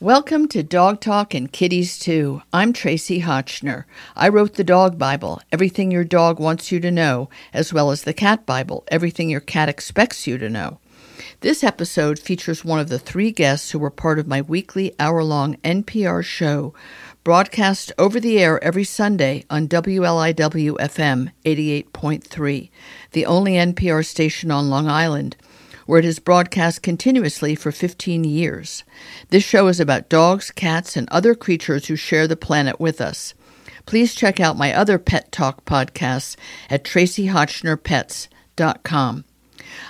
Welcome to Dog Talk and Kitties Too. I'm Tracie Hotchner. I wrote the Dog Bible, Everything Your Dog Wants You to Know, as well as the Cat Bible, Everything Your Cat Expects You to Know. This episode features one of the three guests who were part of my weekly hour long NPR show, broadcast over the air every Sunday on WLIW FM 88.3, the only NPR station on Long Island where it is broadcast continuously for 15 years. This show is about dogs, cats, and other creatures who share the planet with us. Please check out my other Pet Talk podcasts at traciehotchnerpets.com.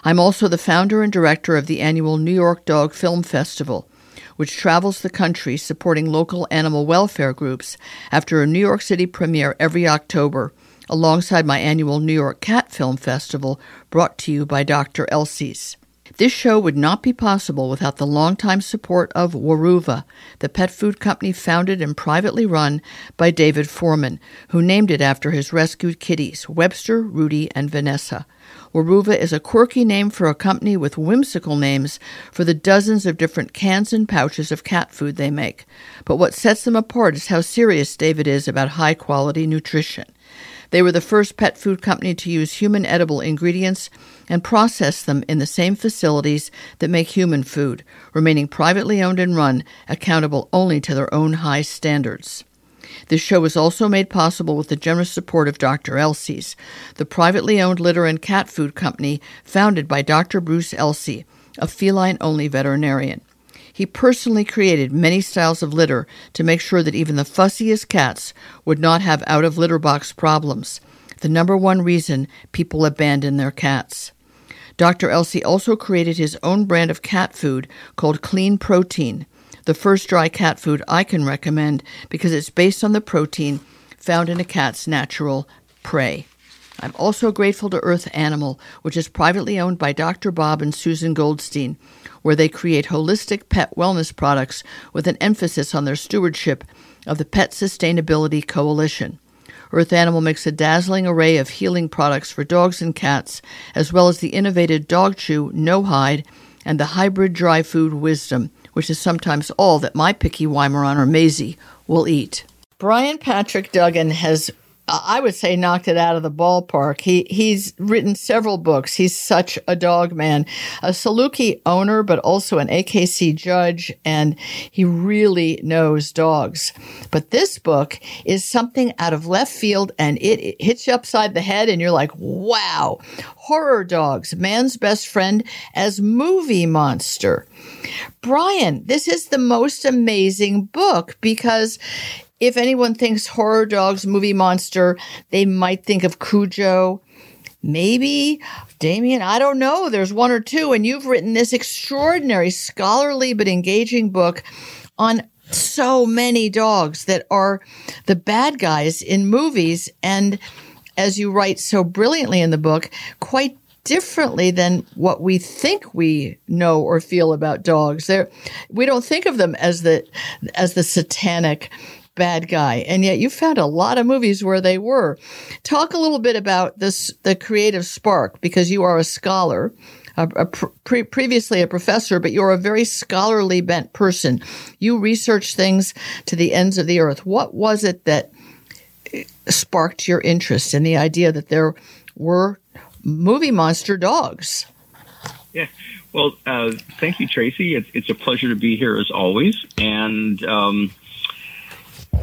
I'm also the founder and director of the annual New York Dog Film Festival, which travels the country supporting local animal welfare groups after a New York City premiere every October, alongside my annual New York Cat Film Festival brought to you by Dr. Elsey's. This show would not be possible without the longtime support of Weruva, the pet food company founded and privately run by David Forman, who named it after his rescued kitties, Webster, Rudy, and Vanessa. Weruva is a quirky name for a company with whimsical names for the dozens of different cans and pouches of cat food they make. But what sets them apart is how serious David is about high quality nutrition. They were the first pet food company to use human edible ingredients and process them in the same facilities that make human food, remaining privately owned and run, accountable only to their own high standards. This show was also made possible with the generous support of Dr. Elsey's, the privately owned litter and cat food company founded by Dr. Bruce Elsey, a feline only veterinarian. He personally created many styles of litter to make sure that even the fussiest cats would not have out of litter box problems, the number one reason people abandon their cats. Dr. Elsey also created his own brand of cat food called Clean Protein, the first dry cat food I can recommend because it's based on the protein found in a cat's natural prey. I'm also grateful to Earth Animal, which is privately owned by Dr. Bob and Susan Goldstein, where they create holistic pet wellness products with an emphasis on their stewardship of the Pet Sustainability Coalition. Earth Animal makes a dazzling array of healing products for dogs and cats, as well as the innovative Dog Chew No Hide and the hybrid dry food Wisdom, which is sometimes all that my picky Weimaraner Maisie will eat. Brian Patrick Duggan has I would say knocked it out of the ballpark. He he's written several books. He's such a dog man, a Saluki owner, but also an AKC judge, and he really knows dogs. But this book is something out of left field, and it, it hits you upside the head, and you're like, "Wow!" Horror dogs, man's best friend as movie monster. Brian, this is the most amazing book because if anyone thinks horror dogs movie monster, they might think of Cujo. Maybe Damien, I don't know. There's one or two, and you've written this extraordinary, scholarly, but engaging book on so many dogs that are the bad guys in movies. And as you write so brilliantly in the book, quite differently than what we think we know or feel about dogs. They're, we don't think of them as the as the satanic bad guy. And yet you found a lot of movies where they were. Talk a little bit about this, the creative spark, because you are a scholar. A, a pre- previously a professor, but you're a very scholarly bent person. You research things to the ends of the earth. What was it that sparked your interest in the idea that there were movie monster dogs? Yeah. Well, uh, thank you, Tracie. It's, it's, a pleasure to be here as always. And um,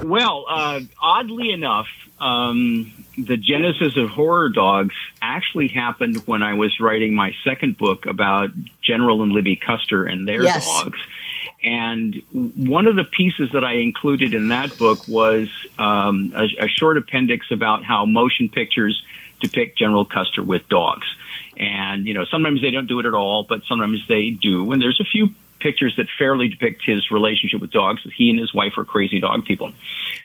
well, uh, oddly enough, um, the genesis of horror dogs actually happened when I was writing my second book about General and Libby Custer and their yes. dogs. And one of the pieces that I included in that book was um, a, a short appendix about how motion pictures depict General Custer with dogs. And, you know, sometimes they don't do it at all, but sometimes they do. And there's a few pictures that fairly depict his relationship with dogs. He and his wife are crazy dog people.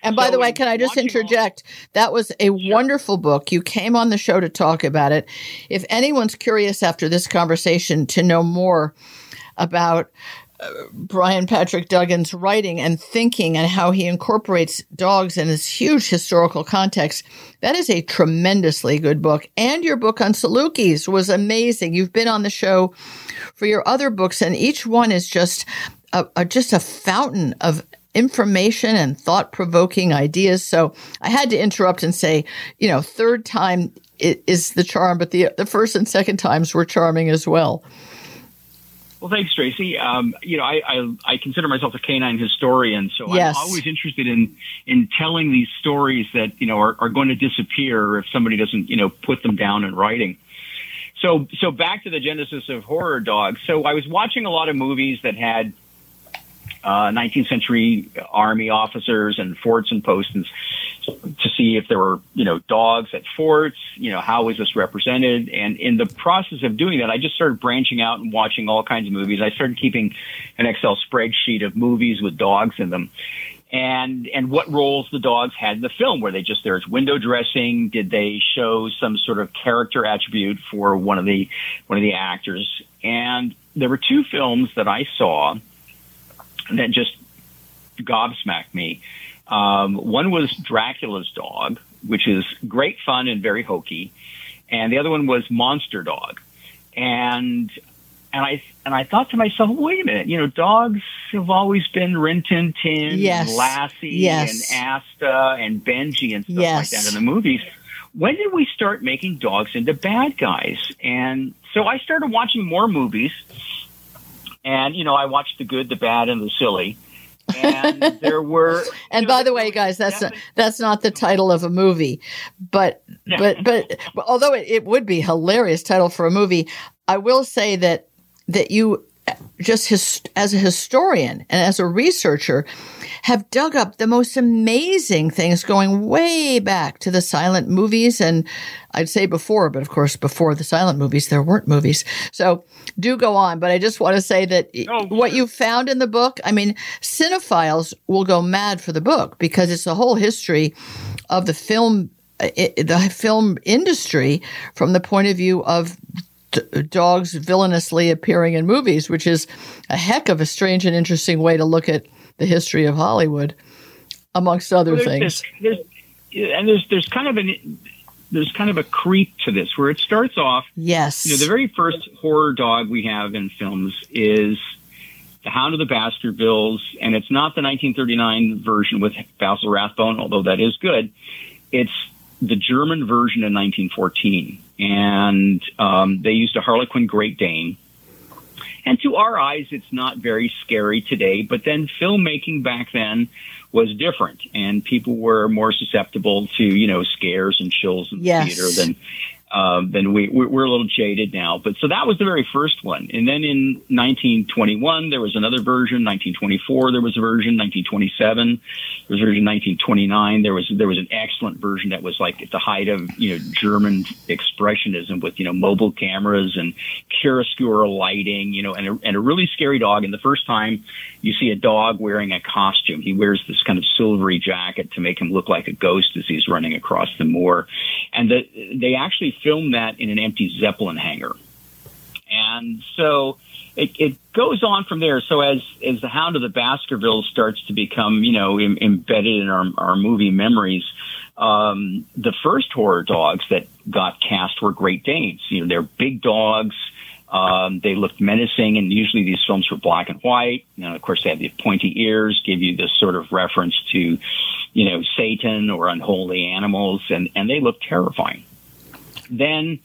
And by so the way, can I just interject? All- that was a sure. wonderful book. You came on the show to talk about it. If anyone's curious after this conversation to know more about Brian Patrick Duggan's writing and thinking and how he incorporates dogs in this huge historical context. That is a tremendously good book. And your book on Salukis was amazing. You've been on the show for your other books, and each one is just a, a, just a fountain of information and thought provoking ideas. So I had to interrupt and say, you know, third time is the charm, but the the first and second times were charming as well. Well, thanks, Tracie. Um, you know, I, I, I consider myself a canine historian, so yes. I'm always interested in in telling these stories that you know are, are going to disappear if somebody doesn't you know put them down in writing. So so back to the genesis of horror dogs. So I was watching a lot of movies that had uh, 19th century army officers and forts and posts to see if there were, you know, dogs at forts, you know, how was this represented? And in the process of doing that, I just started branching out and watching all kinds of movies. I started keeping an Excel spreadsheet of movies with dogs in them. And, and what roles the dogs had in the film. Were they just there as window dressing? Did they show some sort of character attribute for one of the, one of the actors? And there were two films that I saw that just gobsmacked me. Um, one was Dracula's Dog, which is great fun and very hokey, and the other one was Monster Dog, and and I and I thought to myself, wait a minute, you know, dogs have always been Rin Tin Tin, yes. and Lassie, yes. and Asta, and Benji, and stuff yes. like that in the movies. When did we start making dogs into bad guys? And so I started watching more movies and, you know, I watched the good, the bad, and the silly. And there were. and know, by the way, guys, that's not, that's not the title of a movie, but but but although it, it would be hilarious title for a movie, I will say that that you just his, as a historian and as a researcher have dug up the most amazing things going way back to the silent movies and I'd say before, but of course before the silent movies there weren't movies. So do go on, but I just want to say that oh, what you found in the book, I mean, cinephiles will go mad for the book because it's the whole history of the film the film industry from the point of view of dogs villainously appearing in movies, which is a heck of a strange and interesting way to look at the history of Hollywood, amongst other well, things. This, there's, and there's there's kind of an there's kind of a creep to this where it starts off. Yes. You know, the very first horror dog we have in films is the Hound of the Baskervilles, and it's not the 1939 version with Basil Rathbone, although that is good. It's the German version in 1914, and um, they used a Harlequin Great Dane. And to our eyes, it's not very scary today, but then filmmaking back then was different, and people were more susceptible to you know scares and chills in the yes. theater than um, then we, we're a little jaded now. But so that was the very first one. And then in 1921, there was another version. 1924, there was a version. 1927, there was a version. 1929, there was there was an excellent version that was like at the height of you know German expressionism with you know mobile cameras and chiaroscuro lighting, you know, and a, and a really scary dog. And the first time you see a dog wearing a costume, he wears this kind of silvery jacket to make him look like a ghost as he's running across the moor. And the, they actually filmed that in an empty Zeppelin hangar. And so it, it goes on from there. So as as the Hound of the Baskervilles starts to become, you know, Im- embedded in our our movie memories, um, the first horror dogs that got cast were Great Danes. You know, they're big dogs. Um, they looked menacing, and usually these films were black and white. Know, of course, they had the pointy ears, give you this sort of reference to, you know, Satan or unholy animals, and and they look terrifying. Then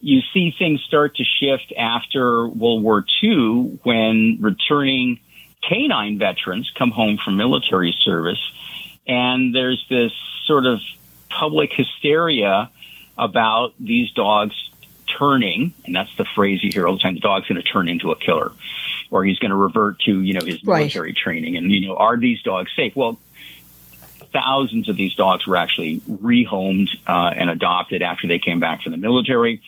you see things start to shift after World War II when returning canine veterans come home from military service. And there's this sort of public hysteria about these dogs turning, and that's the phrase you hear all the time, the dog's going to turn into a killer or he's going to revert to, you know, his military right. training. And, you know, are these dogs safe? Well, thousands of these dogs were actually rehomed uh, and adopted after they came back from the military.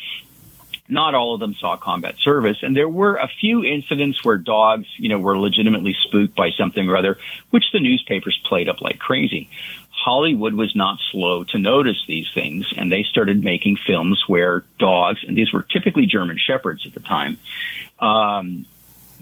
Not all of them saw combat service, and there were a few incidents where dogs, you know, were legitimately spooked by something or other, which the newspapers played up like crazy. Hollywood was not slow to notice these things, and they started making films where dogs, and these were typically German shepherds at the time, um,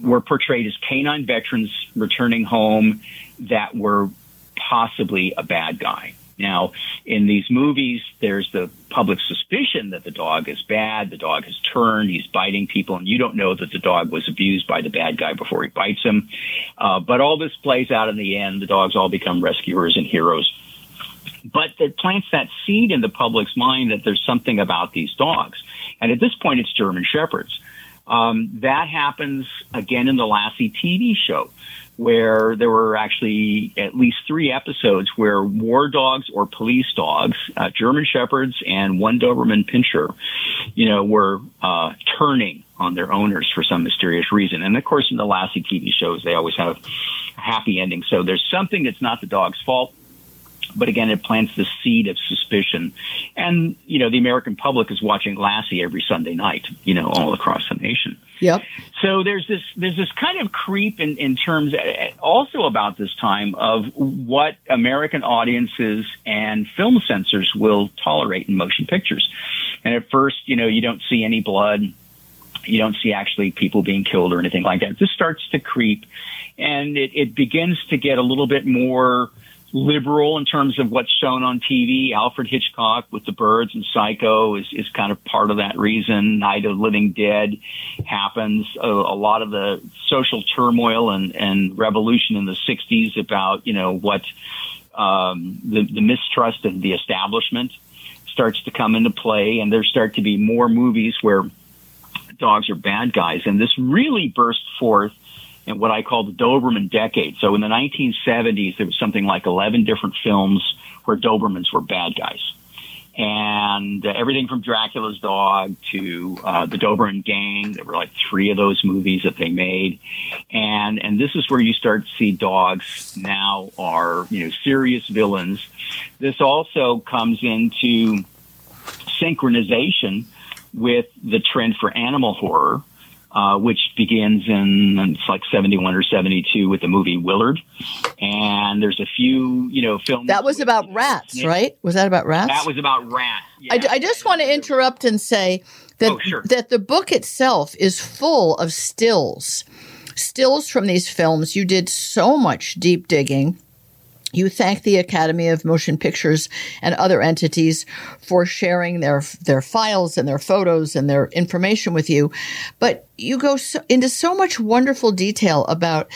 were portrayed as canine veterans returning home that were possibly a bad guy. Now, in these movies, there's the public suspicion that the dog is bad. The dog has turned. He's biting people, and you don't know that the dog was abused by the bad guy before he bites him. Uh, but all this plays out in the end. The dogs all become rescuers and heroes. But it plants that seed in the public's mind that there's something about these dogs. And at this point, it's German Shepherds. Um, that happens again in the Lassie TV show where there were actually at least three episodes where war dogs or police dogs, uh, German Shepherds and one Doberman Pinscher, you know, were uh, turning on their owners for some mysterious reason. And of course, in the Lassie TV shows, they always have a happy ending. So there's something that's not the dog's fault. But again, it plants the seed of suspicion. And, you know, the American public is watching Lassie every Sunday night, you know, all across the nation. Yep. So there's this there's this kind of creep in, in terms eh, eh, also about this time of what American audiences and film censors will tolerate in motion pictures. And at first, you know, you don't see any blood, you don't see actually people being killed or anything like that. This starts to creep, and it, it begins to get a little bit more liberal in terms of what's shown on TV. Alfred Hitchcock with the birds and Psycho is, is kind of part of that reason. Night of Living Dead happens. A, a lot of the social turmoil and, and revolution in the 60s about, you know, what um, the, the mistrust of the establishment starts to come into play. And there start to be more movies where dogs are bad guys. And this really burst forth in what I call the Doberman decade. So in the 1970s, there was something like 11 different films where Dobermans were bad guys. And uh, everything from Dracula's dog to uh, the Doberman Gang. There were like three of those movies that they made, and and this is where you start to see dogs now are you know serious villains. This also comes into synchronization with the trend for animal horror uh, which begins in it's like 71 or 72 with the movie Willard. And there's a few, you know, films. That was about rats, right? Was that about rats? That was about rats. Yeah. I, I, just want to interrupt and say that, oh, sure. that the book itself is full of stills. Stills from these films. You did so much deep digging you thank the Academy of Motion Pictures and other entities for sharing their their files and their photos and their information with you, but you go so, into so much wonderful detail about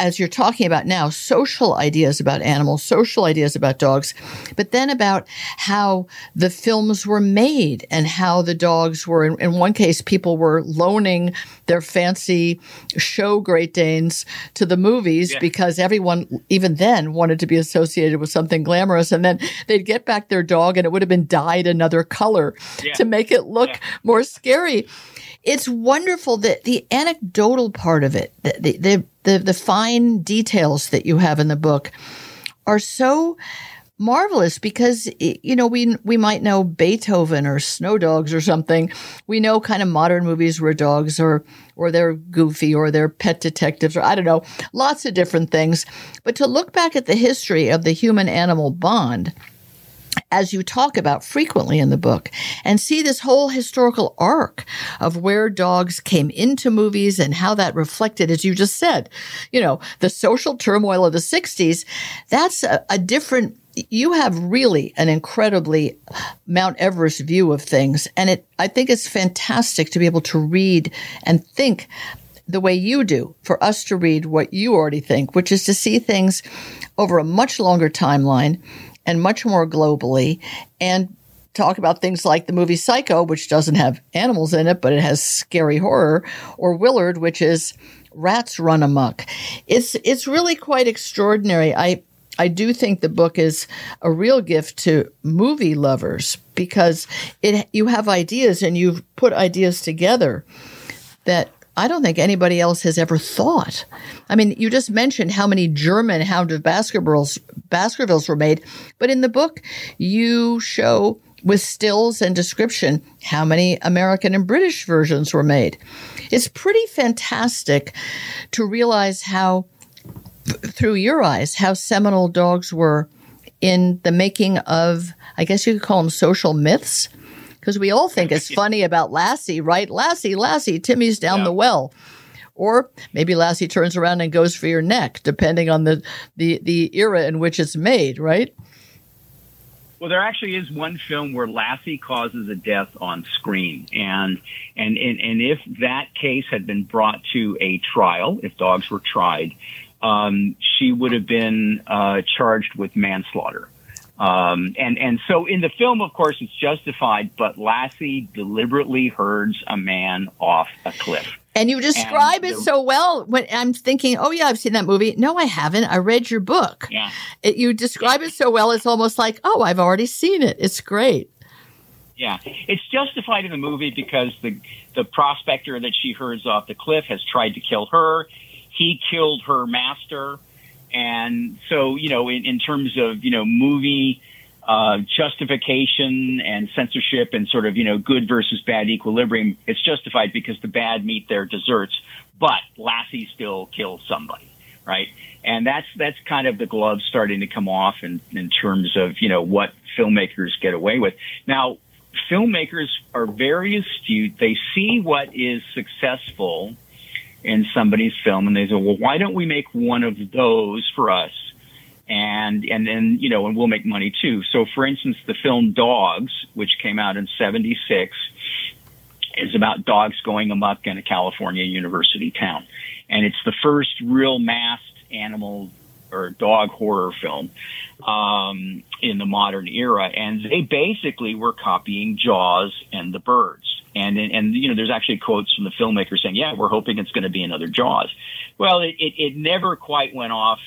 as you're talking about now, social ideas about animals, social ideas about dogs, but then about how the films were made and how the dogs were, in, in one case, people were loaning their fancy show Great Danes to the movies yeah. because everyone, even then, wanted to be associated with something glamorous. And then they'd get back their dog and it would have been dyed another color yeah. to make it look yeah. more scary it's wonderful that the anecdotal part of it, the, the, the, the fine details that you have in the book are so marvelous because you know we we might know Beethoven or Snow Dogs or something. We know kind of modern movies where dogs are or they're goofy or they're pet detectives or I don't know, lots of different things. But to look back at the history of the human animal bond as you talk about frequently in the book and see this whole historical arc of where dogs came into movies and how that reflected, as you just said, you know, the social turmoil of the 60s. That's a, a different you have really an incredibly Mount Everest view of things. And it, I think it's fantastic to be able to read and think the way you do for us to read what you already think, which is to see things over a much longer timeline and much more globally and talk about things like the movie Psycho, which doesn't have animals in it, but it has scary horror, or Willard, which is rats run amok. It's it's really quite extraordinary. I I do think the book is a real gift to movie lovers because it you have ideas and you've put ideas together that I don't think anybody else has ever thought. I mean, you just mentioned how many German Hound of Baskervilles, Baskervilles were made, but in the book, you show with stills and description how many American and British versions were made. It's pretty fantastic to realize how, through your eyes, how seminal dogs were in the making of, I guess you could call them social myths because we all think it's funny about Lassie, right? Lassie, Lassie, Timmy's down yeah. the well. Or maybe Lassie turns around and goes for your neck, depending on the, the, the era in which it's made, right? Well, there actually is one film where Lassie causes a death on screen, and and and, and if that case had been brought to a trial, if dogs were tried, um, she would have been uh, charged with manslaughter. Um, and and so in the film, of course, it's justified, but Lassie deliberately herds a man off a cliff. And you describe and it so well. When I'm thinking, oh yeah, I've seen that movie. No, I haven't. I read your book. Yeah. It, you describe yeah. it so well. It's almost like, oh, I've already seen it. It's great. Yeah, it's justified in the movie because the the prospector that she herds off the cliff has tried to kill her. He killed her master, and so you know, in, in terms of you know movie uh, justification and censorship and sort of, you know, good versus bad equilibrium, it's justified because the bad meet their desserts, but Lassie still kills somebody, right? And that's, that's kind of the gloves starting to come off in, in terms of, you know, what filmmakers get away with. Now, filmmakers are very astute. They see what is successful in somebody's film and they say, well, why don't we make one of those for us? and and then you know and we'll make money too. So for instance, the film Dogs, which came out in '76, is about dogs going amok in a California university town, and it's the first real masked animal or dog horror film um, in the modern era, and they basically were copying Jaws and the Birds. And, and you know, there's actually quotes from the filmmaker saying, "Yeah, we're hoping it's going to be another Jaws." Well, it, it, it never quite went off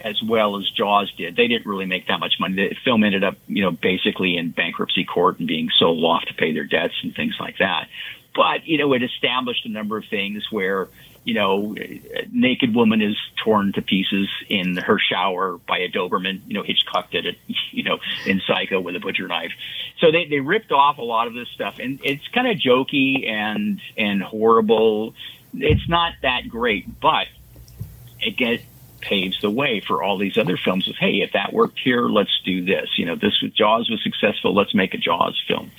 as well as Jaws did. They didn't really make that much money. The film ended up, you know, basically in bankruptcy court and being sold off to pay their debts and things like that. But, you know, it established a number of things where, you know, a naked woman is torn to pieces in her shower by a Doberman. You know, Hitchcock did it, you know, in Psycho with a butcher knife. So they, they ripped off a lot of this stuff and it's kind of jokey and, and horrible. It's not that great, but it gets, paves the way for all these other films of hey if that worked here let's do this you know this was jaws was successful let's make a jaws film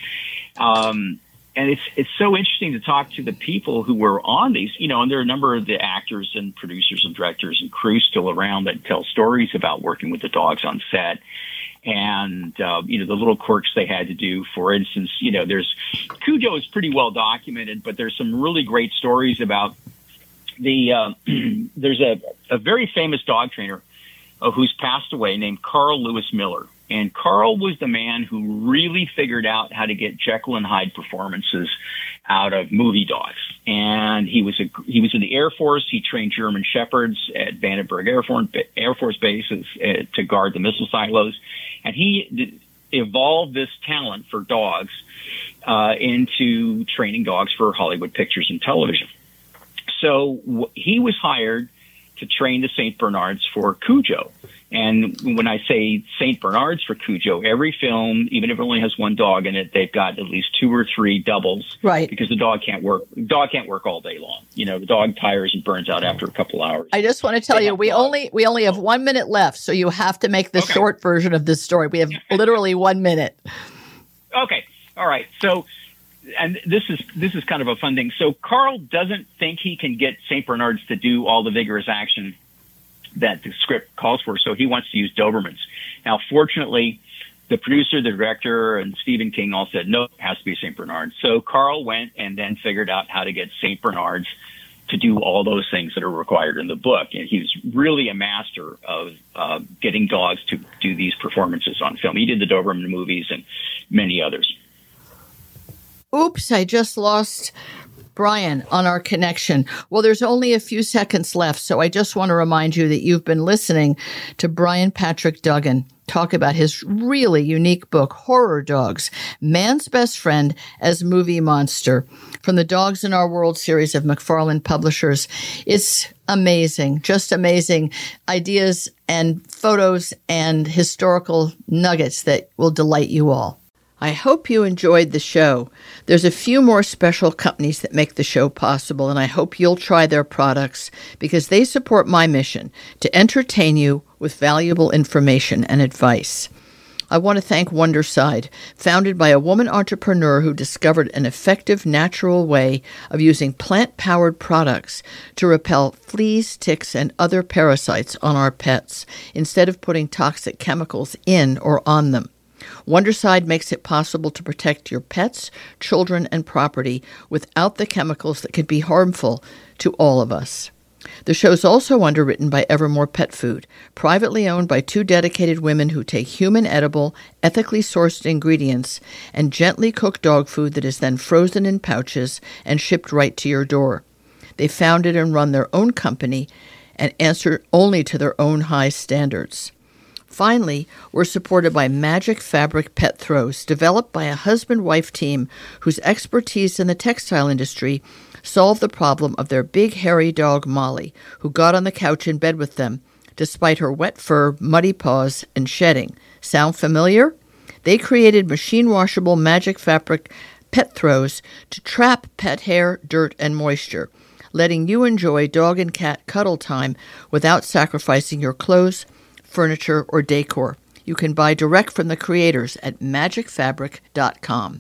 um, and it's it's so interesting to talk to the people who were on these you know and there are a number of the actors and producers and directors and crew still around that tell stories about working with the dogs on set and uh, you know the little quirks they had to do. For instance, you know there's Cujo is pretty well documented, but there's some really great stories about the uh, there's a, a very famous dog trainer uh, who's passed away named Karl Lewis Miller. And Karl was the man who really figured out how to get Jekyll and Hyde performances out of movie dogs. And he was a, he was in the Air Force. He trained German Shepherds at Vandenberg Air Force, Air Force Base uh, to guard the missile silos. And he evolved this talent for dogs uh, into training dogs for Hollywood pictures and television. So w- he was hired to train the St. Bernards for Cujo. And when I say St. Bernards for Cujo, every film, even if it only has one dog in it, they've got at least two or three doubles. Right. Because the dog can't work, dog can't work all day long. You know, the dog tires and burns out after a couple hours. I just want to tell they you, we dogs. only, we only have one minute left. So you have to make the okay. short version of this story. We have literally one minute. Okay. All right. So and this is this is kind of a fun thing. So Karl doesn't think he can get Saint Bernards to do all the vigorous action that the script calls for, so he wants to use Dobermans. Now, fortunately, the producer, the director, and Stephen King all said no, it has to be Saint Bernard. So Karl went and then figured out how to get Saint Bernards to do all those things that are required in the book. And he's really a master of uh, getting dogs to do these performances on film. He did the Doberman movies and many others. Oops, I just lost Brian on our connection. Well, there's only a few seconds left, so I just want to remind you that you've been listening to Brian Patrick Duggan talk about his really unique book, Horror Dogs Man's Best Friend as Movie Monster, from the Dogs in Our World series of McFarland Publishers. It's amazing, just amazing ideas and photos and historical nuggets that will delight you all. I hope you enjoyed the show. There's a few more special companies that make the show possible, and I hope you'll try their products because they support my mission to entertain you with valuable information and advice. I want to thank Wondercide, founded by a woman entrepreneur who discovered an effective natural way of using plant powered products to repel fleas, ticks, and other parasites on our pets instead of putting toxic chemicals in or on them. Wondercide makes it possible to protect your pets, children, and property without the chemicals that can be harmful to all of us. The show's also underwritten by Evermore Pet Food, privately owned by two dedicated women who take human edible, ethically sourced ingredients and gently cook dog food that is then frozen in pouches and shipped right to your door. They founded and run their own company and answer only to their own high standards. Finally, we're supported by Magic Fabric Pet Throws, developed by a husband wife team whose expertise in the textile industry solved the problem of their big hairy dog Molly, who got on the couch in bed with them despite her wet fur, muddy paws, and shedding. Sound familiar? They created machine washable magic fabric pet throws to trap pet hair, dirt, and moisture, letting you enjoy dog and cat cuddle time without sacrificing your clothes, furniture, or decor. You can buy direct from the creators at magicfabric.com.